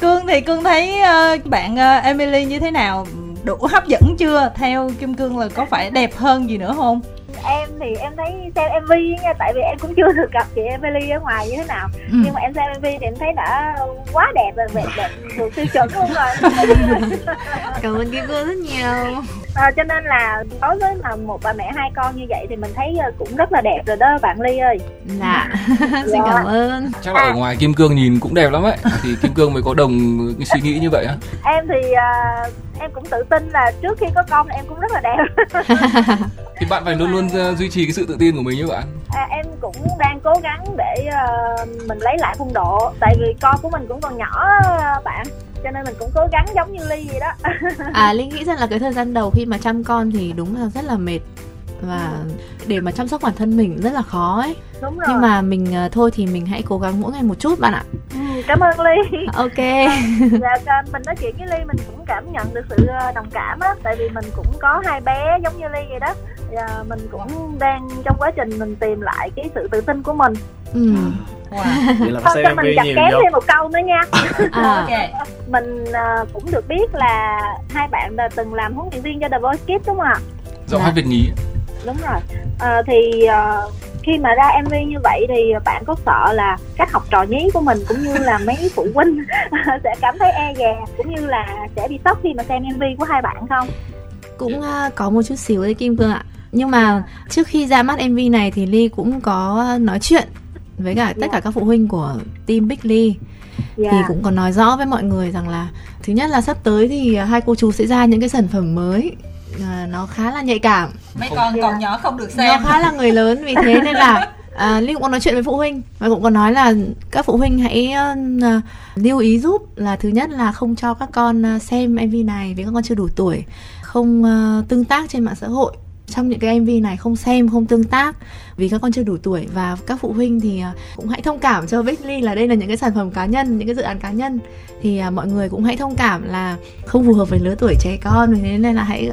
Cương thì cương thấy uh, bạn uh, emily như thế nào? Đủ hấp dẫn chưa? Theo kim cương là có phải đẹp hơn gì nữa không em thì em thấy xem mv nha tại vì em cũng chưa được gặp chị Emily ở ngoài như thế nào. Ừ. nhưng mà em xem mv thì em thấy đã quá đẹp rồi đẹp đẹp được tiêu chuẩn luôn rồi. Cảm ơn kim cương rất nhiều à, cho nên là đối với mà một bà mẹ hai con như vậy thì mình thấy ờ, cũng rất là đẹp rồi đó bạn ly ơi. Dạ. Xin cảm ơn. Chắc là ở ngoài kim cương nhìn cũng đẹp lắm ấy. Thì kim cương mới có đồng cái suy nghĩ như vậy á. Em thì uh, em cũng tự tin là trước khi có con em cũng rất là đẹp. Thì bạn phải luôn luôn duy trì cái sự tự tin của mình như bạn. À, em cũng đang cố gắng để uh, mình lấy lại phong độ. Tại vì con của mình cũng còn nhỏ bạn cho nên mình cũng cố gắng giống như ly vậy đó. À linh nghĩ rằng là cái thời gian đầu khi mà chăm con thì đúng là rất là mệt và để mà chăm sóc bản thân mình rất là khó ấy. Đúng rồi. nhưng mà mình uh, thôi thì mình hãy cố gắng mỗi ngày một chút bạn ạ. Ừ, cảm ơn ly. Ok. Dạ mình nói chuyện với ly mình cũng cảm nhận được sự đồng cảm á tại vì mình cũng có hai bé giống như ly vậy đó và mình cũng đang trong quá trình mình tìm lại cái sự tự tin của mình ừ. Wow. Vậy là phải Thôi, cho mình chặt kém thêm một câu nữa nha à. okay. Mình uh, cũng được biết là hai bạn đã từng làm huấn luyện viên cho The Voice Kids đúng không ạ? Giọng hát Việt nhí Đúng rồi à, Thì uh, khi mà ra MV như vậy thì bạn có sợ là các học trò nhí của mình cũng như là mấy phụ huynh sẽ cảm thấy e dè cũng như là sẽ bị sốc khi mà xem MV của hai bạn không? Cũng uh, có một chút xíu đấy Kim Cương ạ nhưng mà trước khi ra mắt MV này thì Ly cũng có nói chuyện với cả tất cả các phụ huynh của team Big Lee yeah. thì cũng có nói rõ với mọi người rằng là thứ nhất là sắp tới thì hai cô chú sẽ ra những cái sản phẩm mới. À, nó khá là nhạy cảm. Mấy con yeah. còn nhỏ không được xem. nó khá là người lớn vì thế nên là à, Linh cũng có nói chuyện với phụ huynh và cũng có nói là các phụ huynh hãy uh, lưu ý giúp là thứ nhất là không cho các con xem MV này vì các con chưa đủ tuổi không uh, tương tác trên mạng xã hội trong những cái MV này không xem không tương tác. Vì các con chưa đủ tuổi và các phụ huynh thì à, cũng hãy thông cảm cho Bixley là đây là những cái sản phẩm cá nhân những cái dự án cá nhân. Thì à, mọi người cũng hãy thông cảm là không phù hợp với lứa tuổi trẻ con vì thế nên là hãy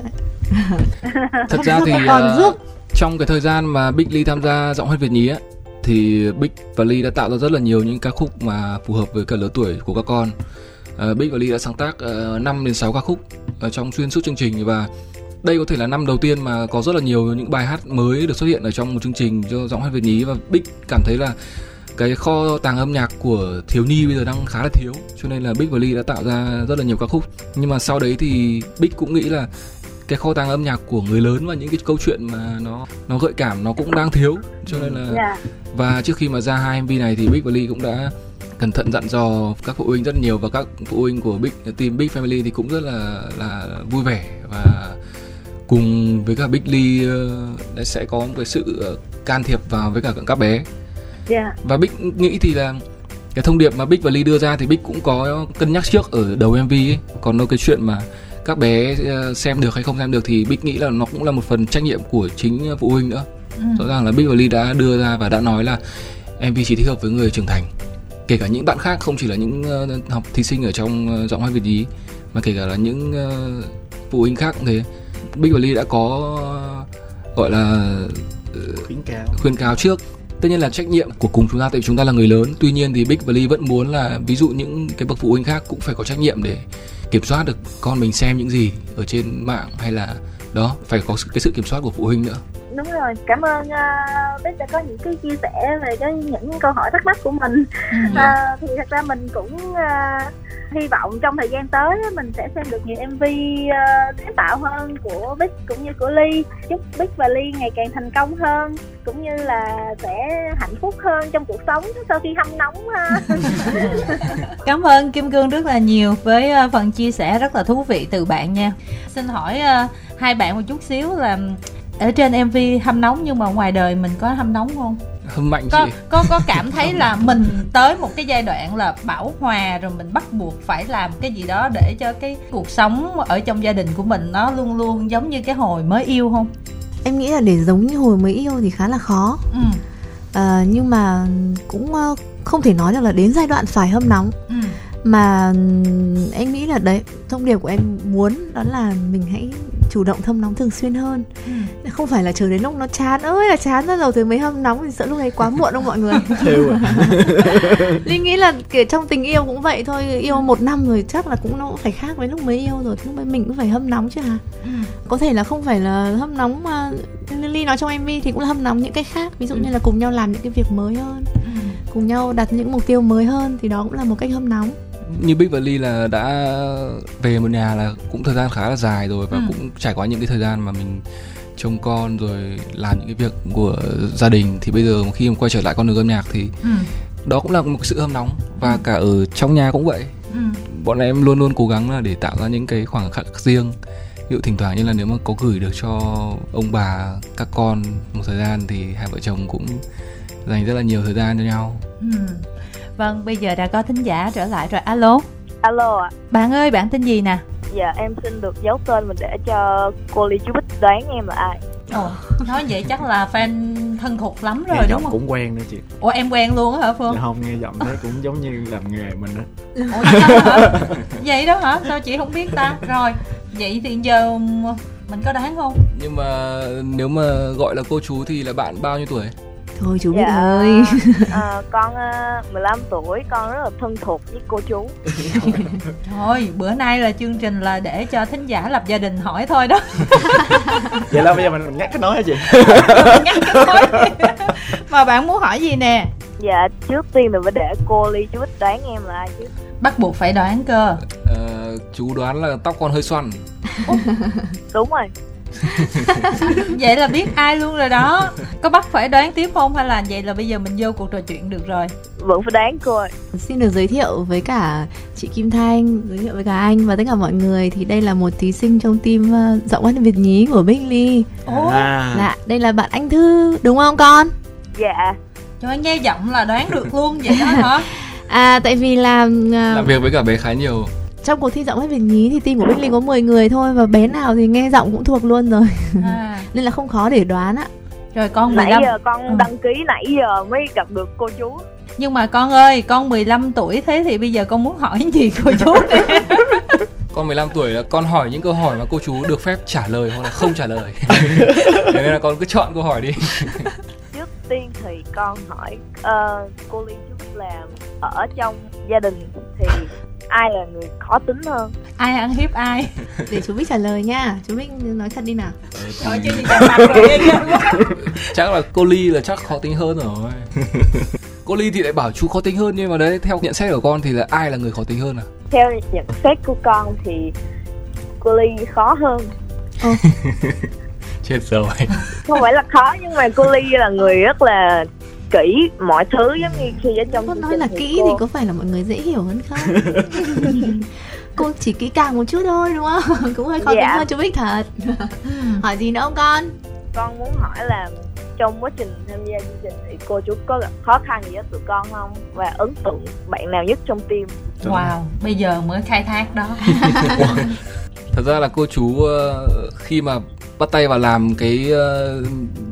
thật ra thì còn uh, giúp. trong cái thời gian mà Big Lee tham gia giọng hát Việt nhí á thì Big và Lee đã tạo ra rất là nhiều những ca khúc mà phù hợp với cả lứa tuổi của các con. Uh, Big và Lee đã sáng tác uh, 5 đến 6 ca khúc ở trong xuyên suốt chương trình và đây có thể là năm đầu tiên mà có rất là nhiều những bài hát mới được xuất hiện ở trong một chương trình cho giọng hát Việt nhí và Big cảm thấy là cái kho tàng âm nhạc của thiếu nhi bây giờ đang khá là thiếu cho nên là Big và Lee đã tạo ra rất là nhiều ca khúc nhưng mà sau đấy thì Big cũng nghĩ là cái kho tàng âm nhạc của người lớn và những cái câu chuyện mà nó nó gợi cảm nó cũng đang thiếu cho nên là yeah. Dạ. và trước khi mà ra hai MV này thì Big và Lee cũng đã cẩn thận dặn dò các phụ huynh rất nhiều và các phụ huynh của Big team Big Family thì cũng rất là là vui vẻ và cùng với cả Big Lee uh, sẽ có một cái sự uh, can thiệp vào với cả các bé yeah. Dạ. và Big nghĩ thì là cái thông điệp mà Big và Lee đưa ra thì Big cũng có cân nhắc trước ở đầu MV ấy còn đâu cái chuyện mà các bé uh, xem được hay không xem được thì Big nghĩ là nó cũng là một phần trách nhiệm của chính phụ huynh nữa ừ. rõ ràng là Big và Lee đã đưa ra và đã nói là MV chỉ thích hợp với người trưởng thành kể cả những bạn khác không chỉ là những uh, học thí sinh ở trong giọng hát Việt nhí mà kể cả là những phụ huynh khác cũng thế Big và Lee đã có gọi là khuyến cáo. khuyến cáo trước. Tất nhiên là trách nhiệm của cùng chúng ta tại vì chúng ta là người lớn. Tuy nhiên thì Big và Lee vẫn muốn là ví dụ những cái bậc phụ huynh khác cũng phải có trách nhiệm để kiểm soát được con mình xem những gì ở trên mạng hay là đó phải có cái sự kiểm soát của phụ huynh nữa đúng rồi cảm ơn uh, Bích đã có những cái chia sẻ về cái những câu hỏi thắc mắc của mình. Ừ. uh, thì thật ra mình cũng uh, hy vọng trong thời gian tới mình sẽ xem được nhiều MV uh, sáng tạo hơn của Bích cũng như của Ly. Chúc Bích và Ly ngày càng thành công hơn cũng như là sẽ hạnh phúc hơn trong cuộc sống sau khi hâm nóng cảm ơn Kim Cương rất là nhiều với ờ, phần chia sẻ rất là thú vị từ bạn nha. Xin hỏi uh, hai bạn một chút xíu là ở trên MV hâm nóng nhưng mà ngoài đời mình có hâm nóng không? Hâm mạnh có, chị. có có cảm thấy là mình tới một cái giai đoạn là bảo hòa rồi mình bắt buộc phải làm cái gì đó để cho cái cuộc sống ở trong gia đình của mình nó luôn luôn giống như cái hồi mới yêu không? Em nghĩ là để giống như hồi mới yêu thì khá là khó. Ừ. À, nhưng mà cũng ờ, không thể nói được là đến giai đoạn phải hâm nóng. Ừ mà em nghĩ là đấy thông điệp của em muốn đó là mình hãy chủ động thâm nóng thường xuyên hơn ừ. không phải là chờ đến lúc nó chán ơi là chán ra rồi thì mới hâm nóng thì sợ lúc ấy quá muộn không mọi người linh nghĩ là kiểu trong tình yêu cũng vậy thôi yêu một năm rồi chắc là cũng nó cũng phải khác với lúc mới yêu rồi lúc ấy mình cũng phải hâm nóng chứ hả ừ. có thể là không phải là hâm nóng mà Lily nói trong mv thì cũng là hâm nóng những cái khác ví dụ ừ. như là cùng nhau làm những cái việc mới hơn ừ. cùng nhau đặt những mục tiêu mới hơn thì đó cũng là một cách hâm nóng như Big và Ly là đã về một nhà là cũng thời gian khá là dài rồi và ừ. cũng trải qua những cái thời gian mà mình trông con rồi làm những cái việc của gia đình thì bây giờ khi mà quay trở lại con đường âm nhạc thì ừ. đó cũng là một sự hâm nóng và ừ. cả ở trong nhà cũng vậy ừ. bọn em luôn luôn cố gắng là để tạo ra những cái khoảng khắc riêng ví dụ thỉnh thoảng như là nếu mà có gửi được cho ông bà các con một thời gian thì hai vợ chồng cũng dành rất là nhiều thời gian cho nhau ừ. Vâng bây giờ đã có thính giả trở lại rồi alo alo ạ bạn ơi bạn tên gì nè dạ em xin được giấu tên mình để cho cô ly chú bích đoán em là ai Ồ, nói vậy chắc là fan thân thuộc lắm rồi nghe đúng không? cũng quen nữa chị. Ủa em quen luôn hả Phương? Dạ không, nghe giọng thế cũng giống như làm nghề mình đó. Ủa hả? Vậy đó hả? Sao chị không biết ta? Rồi, vậy thì giờ mình có đoán không? Nhưng mà nếu mà gọi là cô chú thì là bạn bao nhiêu tuổi? Thôi chú dạ, ơi. à, Con uh, 15 tuổi Con rất là thân thuộc với cô chú. Thôi bữa nay là chương trình là để cho thính giả lập gia đình hỏi thôi đó. Vậy là bây giờ mình, nhắc cái nói hả chị? Nhắc cái nói. Mà bạn muốn hỏi gì nè? Dạ trước tiên là phải để cô Ly chú đoán em là ai chứ. Bắt buộc phải đoán cơ. À, Chú đoán là tóc con hơi xoăn. Đúng rồi vậy là biết ai luôn rồi đó. Có bắt phải đoán tiếp không hay là vậy là bây giờ mình vô cuộc trò chuyện được rồi? Vẫn phải đoán cô ơi xin được giới thiệu với cả chị Kim Thanh giới thiệu với cả anh và tất cả mọi người thì đây là một thí sinh trong team uh, giọng hát Việt nhí của Big Lee à. dạ đây là bạn anh Thư đúng không con? Dạ. Cho nghe giọng là đoán được luôn vậy đó hả? À tại vì là uh, làm việc với cả bé khá nhiều trong cuộc thi giọng hát Việt nhí thì team của Bích Linh có 10 người thôi và bé nào thì nghe giọng cũng thuộc luôn rồi. À. nên là không khó để đoán ạ rồi con 15 nãy giờ con ừ. đăng ký nãy giờ mới gặp được cô chú. Nhưng mà con ơi con 15 tuổi thế thì bây giờ con muốn hỏi gì cô chú đi con 15 tuổi là con hỏi những câu hỏi mà cô chú được phép trả lời hoặc là không trả lời. Nên là con cứ chọn câu hỏi đi. Trước tiên thì con hỏi uh, cô Liên chút là ở trong gia đình thì ai là người khó tính hơn? Ai ăn hiếp ai? Để chú biết trả lời nha. Chú biết nói thật đi nào. Chứ đi mặt rồi. Chắc là cô ly là chắc khó tính hơn rồi. Cô ly thì lại bảo chú khó tính hơn nhưng mà đấy theo nhận xét của con thì là ai là người khó tính hơn à? Theo nhận xét của con thì cô ly khó hơn. Ừ. chết rồi. Không phải là khó nhưng mà cô ly là người rất là kỹ mọi thứ giống như khi ở trong con nói là kỹ cô... thì có phải là mọi người dễ hiểu hơn không? Cô chỉ kỹ càng một chút thôi đúng không? Cũng hơi khó dạ. tính hơn chú bích thật. Hỏi gì nữa không con? Con muốn hỏi là trong quá trình tham gia chương trình thì cô chú có gặp khó khăn gì với tụi con không? Và ấn tượng bạn nào nhất trong team? Wow bây giờ mới khai thác đó. Thật ra là cô chú ờ, khi mà bắt tay vào làm cái ờ,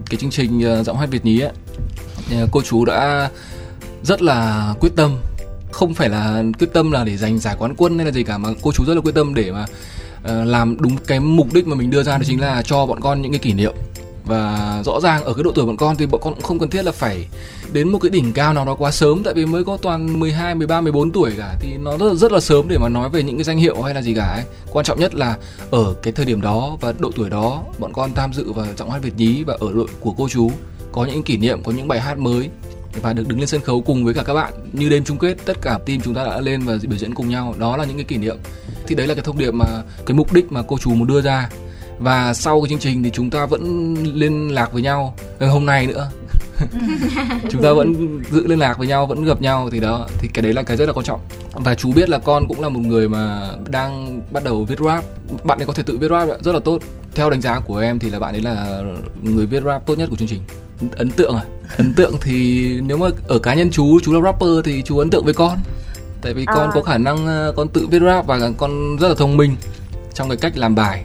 cái chương trình ờ, giọng hát Việt nhí ấy Ờ, cô chú đã rất là quyết tâm. Không phải là quyết tâm là để giành giải quán quân hay là gì cả mà cô chú rất là quyết tâm để mà uh, làm đúng cái mục đích mà mình đưa ra đó chính là cho bọn con những cái kỷ niệm. Và rõ ràng ở cái độ tuổi bọn con thì bọn con cũng không cần thiết là phải đến một cái đỉnh cao nào đó quá sớm tại vì mới có toàn 12, 13, 14 tuổi cả thì nó rất là, rất là sớm để mà nói về những cái danh hiệu hay là gì cả ấy. Quan trọng nhất là ở cái thời điểm đó và độ tuổi đó bọn con tham dự vào giọng hát Việt nhí và ở đội của cô chú có những kỷ niệm có những bài hát mới và được đứng lên sân khấu cùng với cả các bạn. Như đêm chung kết tất cả team chúng ta đã lên và biểu diễn cùng nhau. Đó là những cái kỷ niệm. Thì đấy là cái thông điệp mà cái mục đích mà cô chú muốn đưa ra. Và sau cái chương trình thì chúng ta vẫn liên lạc với nhau. Hôm nay nữa. Chúng ta vẫn giữ liên lạc với nhau vẫn gặp nhau. Thì đó thì cái đấy là cái rất là quan trọng. Và chú biết là con cũng là một người mà đang bắt đầu viết rap. Bạn ấy có thể tự viết rap rất là tốt. Theo đánh giá của em thì là bạn ấy là người viết rap tốt nhất của chương trình ấn tượng à ấn tượng thì nếu mà ở cá nhân chú chú là rapper thì chú ấn tượng với con tại vì à. con có khả năng ờ, con tự viết rap và con rất là thông minh trong cái cách làm bài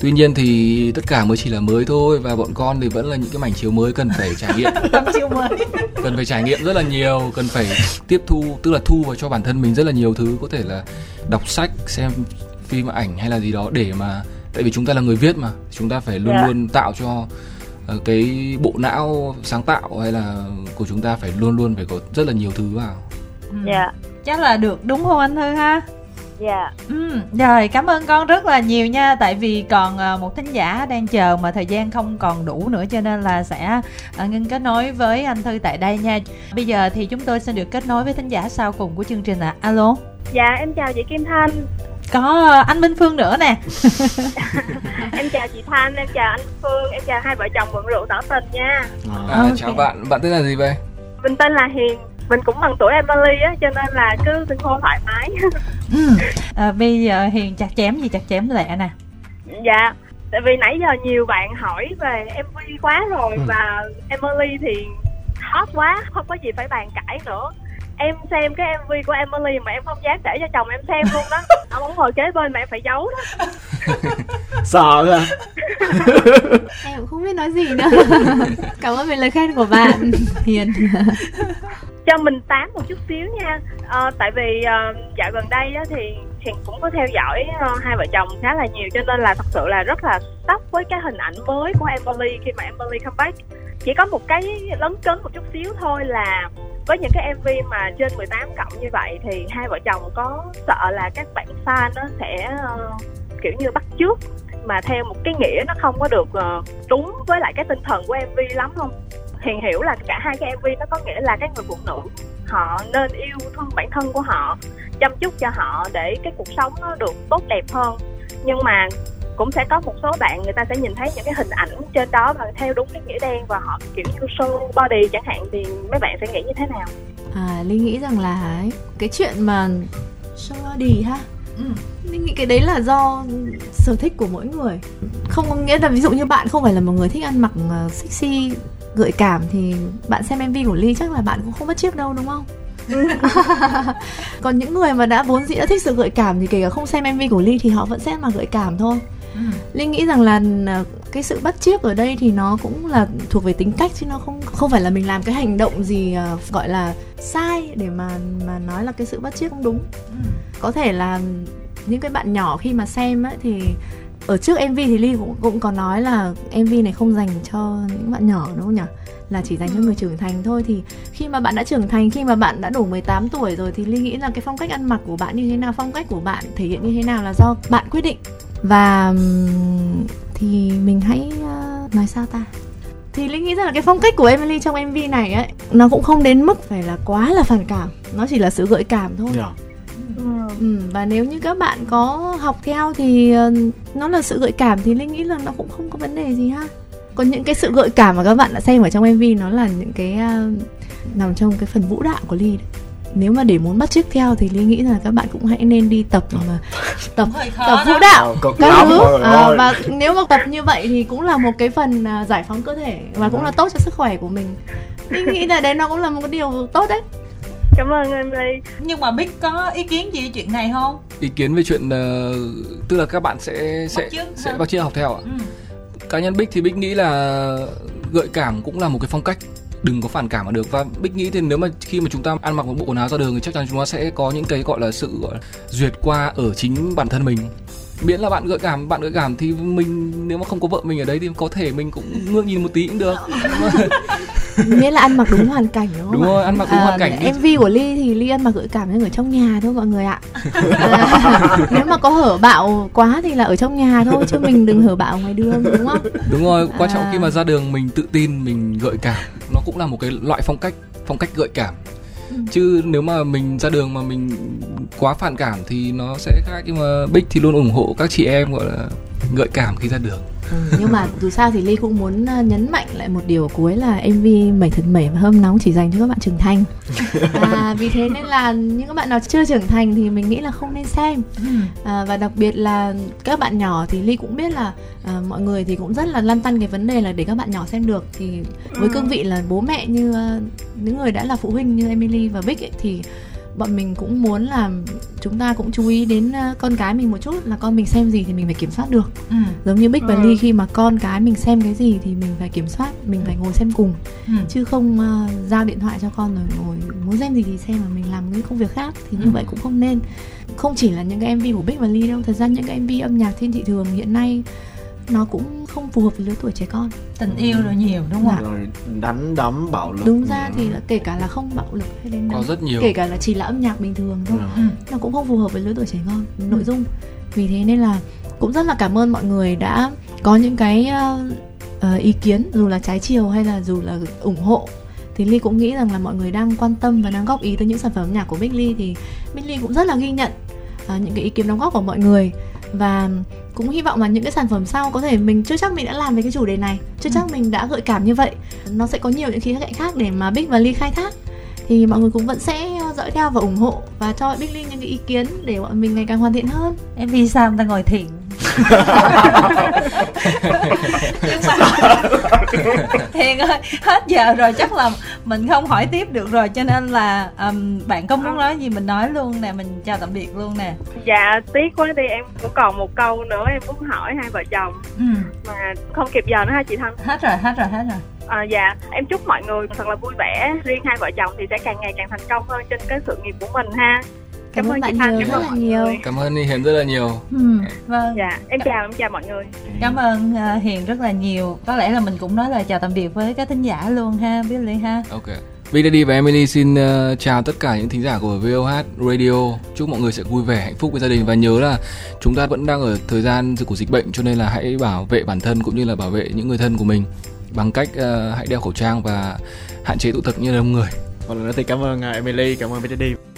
tuy nhiên thì tất cả mới chỉ là mới thôi và bọn con thì vẫn là những cái mảnh chiếu mới cần phải trải nghiệm chiếu mới cần phải trải nghiệm rất là nhiều cần phải tiếp thu tức là thu vào cho bản thân mình rất là nhiều thứ có thể là đọc sách xem phim ảnh hay là gì đó để mà tại vì chúng ta là người viết mà chúng ta phải luôn yeah. Dạ. luôn tạo cho cái bộ não sáng tạo hay là của chúng ta phải luôn luôn phải có rất là nhiều thứ vào. Ừ. dạ. Yeah. chắc là được đúng không anh thư ha? Dạ. Ừ, rồi cảm ơn con rất là nhiều nha. Tại vì còn ờ, một thính giả đang chờ mà thời gian không còn đủ nữa cho nên là sẽ ờ, ngưng kết nối với anh thư tại đây nha. Bây giờ thì chúng tôi sẽ được kết nối với thính giả sau cùng của chương trình là alo. Dạ em chào chị Kim Thanh Có anh Minh Phương nữa nè Em chào chị Thanh, em chào anh Phương, em chào hai vợ chồng vận rượu tỏ tình nha à, okay. Chào bạn, bạn tên là gì vậy? Mình tên là Hiền mình cũng bằng tuổi Emily á cho nên là cứ xưng hô thoải mái ừ. à, bây giờ hiền chặt chém gì chặt chém lẹ nè dạ tại vì nãy giờ nhiều bạn hỏi về mv quá rồi ừ. và emily thì hot quá không có gì phải bàn cãi nữa em xem cái mv của emily mà em không dám để cho chồng em xem luôn đó. Ông không ngồi kế bên mà em phải giấu đó. Sợ à em cũng không biết nói gì nữa. Cảm ơn về lời khen của bạn hiền. Cho mình tám một chút xíu nha. À, tại vì uh, dạo gần đây á, thì hiền cũng có theo dõi uh, hai vợ chồng khá là nhiều cho nên là thật sự là rất là sốc với cái hình ảnh mới của Emily khi mà Emily comeback chỉ có một cái lấn cấn một chút xíu thôi là với những cái MV mà trên 18 cộng như vậy thì hai vợ chồng có sợ là các bạn fan nó sẽ uh, kiểu như bắt chước mà theo một cái nghĩa nó không có được uh, đúng với lại cái tinh thần của MV lắm không? Hiền hiểu là cả hai cái mv nó có nghĩa là cái người phụ nữ họ nên yêu thương bản thân của họ chăm chút cho họ để cái cuộc sống nó được tốt đẹp hơn. Nhưng mà cũng sẽ có một số bạn người ta sẽ nhìn thấy những cái hình ảnh trên đó và theo đúng cái nghĩa đen và họ kiểu như show body chẳng hạn thì mấy bạn sẽ nghĩ như thế nào? À linh nghĩ rằng là cái chuyện mà show body ha? Ừ. linh nghĩ cái đấy là do sở thích của mỗi người. Không có nghĩa là ví dụ như bạn không phải là một người thích ăn mặc ờ, sexy gợi cảm thì bạn xem mv của ly chắc là bạn cũng không mất chiếc đâu đúng không còn những người mà đã vốn dĩ đã thích sự gợi cảm thì kể cả không xem mv của ly thì họ vẫn sẽ mà gợi cảm thôi ừ. linh nghĩ rằng là à, cái sự bắt chiếc ở đây thì nó cũng là thuộc về tính cách chứ nó không không phải là mình làm cái hành động gì uh, gọi là sai để mà mà nói là cái sự bắt chiếc không đúng ừ. có thể là những cái bạn nhỏ khi mà xem ấy thì ở trước MV thì Ly cũng cũng có nói là MV này không dành cho những bạn nhỏ đúng không nhỉ? Là chỉ dành cho người trưởng thành thôi thì khi mà bạn đã trưởng thành, khi mà bạn đã đủ 18 tuổi rồi thì Ly nghĩ là cái phong cách ăn mặc của bạn như thế nào, phong cách của bạn thể hiện như thế nào là do bạn quyết định. Và thì mình hãy uh, nói sao ta? thì linh nghĩ rằng là cái phong cách của Emily trong MV này ấy nó cũng không đến mức phải là quá là phản cảm nó chỉ là sự gợi cảm thôi yeah. Dạ. Ừ, và nếu như các bạn có học theo thì ờ, nó là sự gợi cảm thì linh nghĩ là nó cũng không có vấn đề gì ha. Còn những cái sự gợi cảm mà các bạn đã xem ở trong mv nó là những cái uh, nằm trong cái phần vũ đạo của ly đấy. Nếu mà để muốn bắt chước theo thì Ly nghĩ là các bạn cũng hãy nên đi tập mà tập tập vũ đạo các thứ. à, và nếu mà tập như vậy thì cũng là một cái phần uh, giải phóng cơ thể và cũng là tốt cho sức khỏe của mình. Ly nghĩ là đấy nó cũng là một cái điều tốt đấy cảm ơn em ly. Nhưng mà biết có ý kiến gì chuyện này không? Ý kiến về chuyện uh, tức là các bạn sẽ sẽ sẽ bắt chước học theo ạ. Ừ. cá nhân bích thì bích nghĩ là gợi cảm cũng là một cái phong cách. Đừng có phản cảm mà được. Và bích nghĩ thì nếu mà khi mà chúng ta ăn mặc một bộ quần áo ra đường thì chắc chắn chúng ta sẽ có những cái gọi là sự gọi là duyệt qua ở chính bản thân mình miễn là bạn gợi cảm bạn gợi cảm thì mình nếu mà không có vợ mình ở đấy thì có thể mình cũng ngước nhìn một tí cũng được. Nghĩa là ăn mặc đúng hoàn cảnh đúng không đúng rồi ăn mặc đúng à, hoàn cảnh mv của ly thì ly ăn mặc gợi cảm nhưng ở trong nhà thôi mọi người ạ. À, nếu mà có hở bạo quá thì là ở trong nhà thôi chứ mình đừng hở bạo ngoài đường đúng không? Đúng rồi quan trọng à. khi mà ra đường mình tự tin mình gợi cảm. Nó cũng là một cái loại phong cách phong cách gợi cảm ừ. chứ nếu mà mình ra đường mà mình quá phản cảm thì nó sẽ khác nhưng mà bích thì luôn ủng hộ các chị em, gọi là gợi cảm khi ra đường. Ừ, nhưng mà dù sao thì ly cũng muốn ờ, nhấn mạnh lại một điều cuối là mv mẩy thật mẩy và hâm nóng chỉ dành cho các bạn trưởng thành. À, vì thế nên là những các bạn nào chưa trưởng thành thì mình nghĩ là không nên xem. Ừ. à, và đặc biệt là các bạn nhỏ thì ly cũng biết là à, mọi người thì cũng rất là lăn tăn cái vấn đề là để các bạn nhỏ xem được thì với cương vị là bố mẹ như uh, những người đã là phụ huynh như Emily và Bích ấy, thì bọn mình cũng muốn là chúng ta cũng chú ý đến ờ, con cái mình một chút là con mình xem gì thì mình phải kiểm soát được ừ. giống như bích và ừ. ly khi mà con cái mình xem cái gì thì mình phải kiểm soát mình phải ngồi xem cùng ừ. chứ không uh, giao điện thoại cho con rồi ngồi muốn xem gì thì xem mà mình làm những công việc khác thì như ừ. vậy cũng không nên không chỉ là những cái mv của bích và ly đâu thật ra những cái mv âm nhạc trên thị trường hiện nay nó cũng không phù hợp với lứa tuổi trẻ con. Tình yêu rồi nhiều đúng không rồi đánh đấm bạo lực. Đúng ra thì là kể cả là không bạo lực hay đến có rất nhiều. kể cả là chỉ là âm nhạc bình thường thôi ừ. nó cũng không phù hợp với lứa tuổi trẻ con nội dung. Vì thế nên là cũng rất là cảm ơn mọi người đã có những cái uh, uh, ý kiến dù là trái chiều hay là dù là ủng hộ. Thì ly cũng nghĩ rằng là mọi người đang quan tâm và đang góp ý tới những sản phẩm âm nhạc của bích ly. Thì bích ly cũng rất là ghi nhận uh, những cái ý kiến đóng góp của mọi người. Và cũng hy vọng là những cái sản phẩm sau có thể mình chưa chắc mình đã làm về cái chủ đề này chưa chắc ừ. mình đã gợi cảm như vậy nó sẽ có nhiều những khía cạnh khác để mà bích và ly khai thác thì mọi người cũng vẫn sẽ dõi theo và ủng hộ và cho Bích Linh những cái ý kiến để bọn mình ngày càng hoàn thiện hơn. Em vì sao người ta ngồi thiền nhưng mà ơi hết giờ rồi chắc là mình không hỏi tiếp được rồi cho nên là um, bạn có muốn nói gì mình nói luôn nè mình chào tạm biệt luôn nè. Dạ tiếc quá đi em cũng còn một câu nữa em muốn hỏi hai vợ chồng. Ừ. mà không kịp giờ nữa hai chị thân hết rồi hết rồi hết rồi. À, dạ em chúc mọi người thật là vui vẻ. Riêng hai vợ chồng thì sẽ càng ngày càng thành công hơn trên cái sự nghiệp của mình ha cảm, cảm ơn bạn nhiều rất là nhiều. cảm ơn hiền rất là nhiều. Ừ, vâng. Dạ em chào em chào mọi người. Cảm ơn uh, hiền rất là nhiều. Có lẽ là mình cũng nói lời chào tạm biệt với các thính giả luôn ha Billy ha? Ok. Big Daddy và Emily xin uh, chào tất cả những thính giả của VOH Radio. Chúc mọi người sẽ vui vẻ, hạnh phúc với gia đình và nhớ là chúng ta vẫn đang ở thời gian của dịch bệnh cho nên là hãy bảo vệ bản thân cũng như là bảo vệ những người thân của mình bằng cách uh, hãy đeo khẩu trang và hạn chế tụ tập như đông người. Một lần nữa thì cảm ơn uh, Emily, cảm ơn Big Daddy.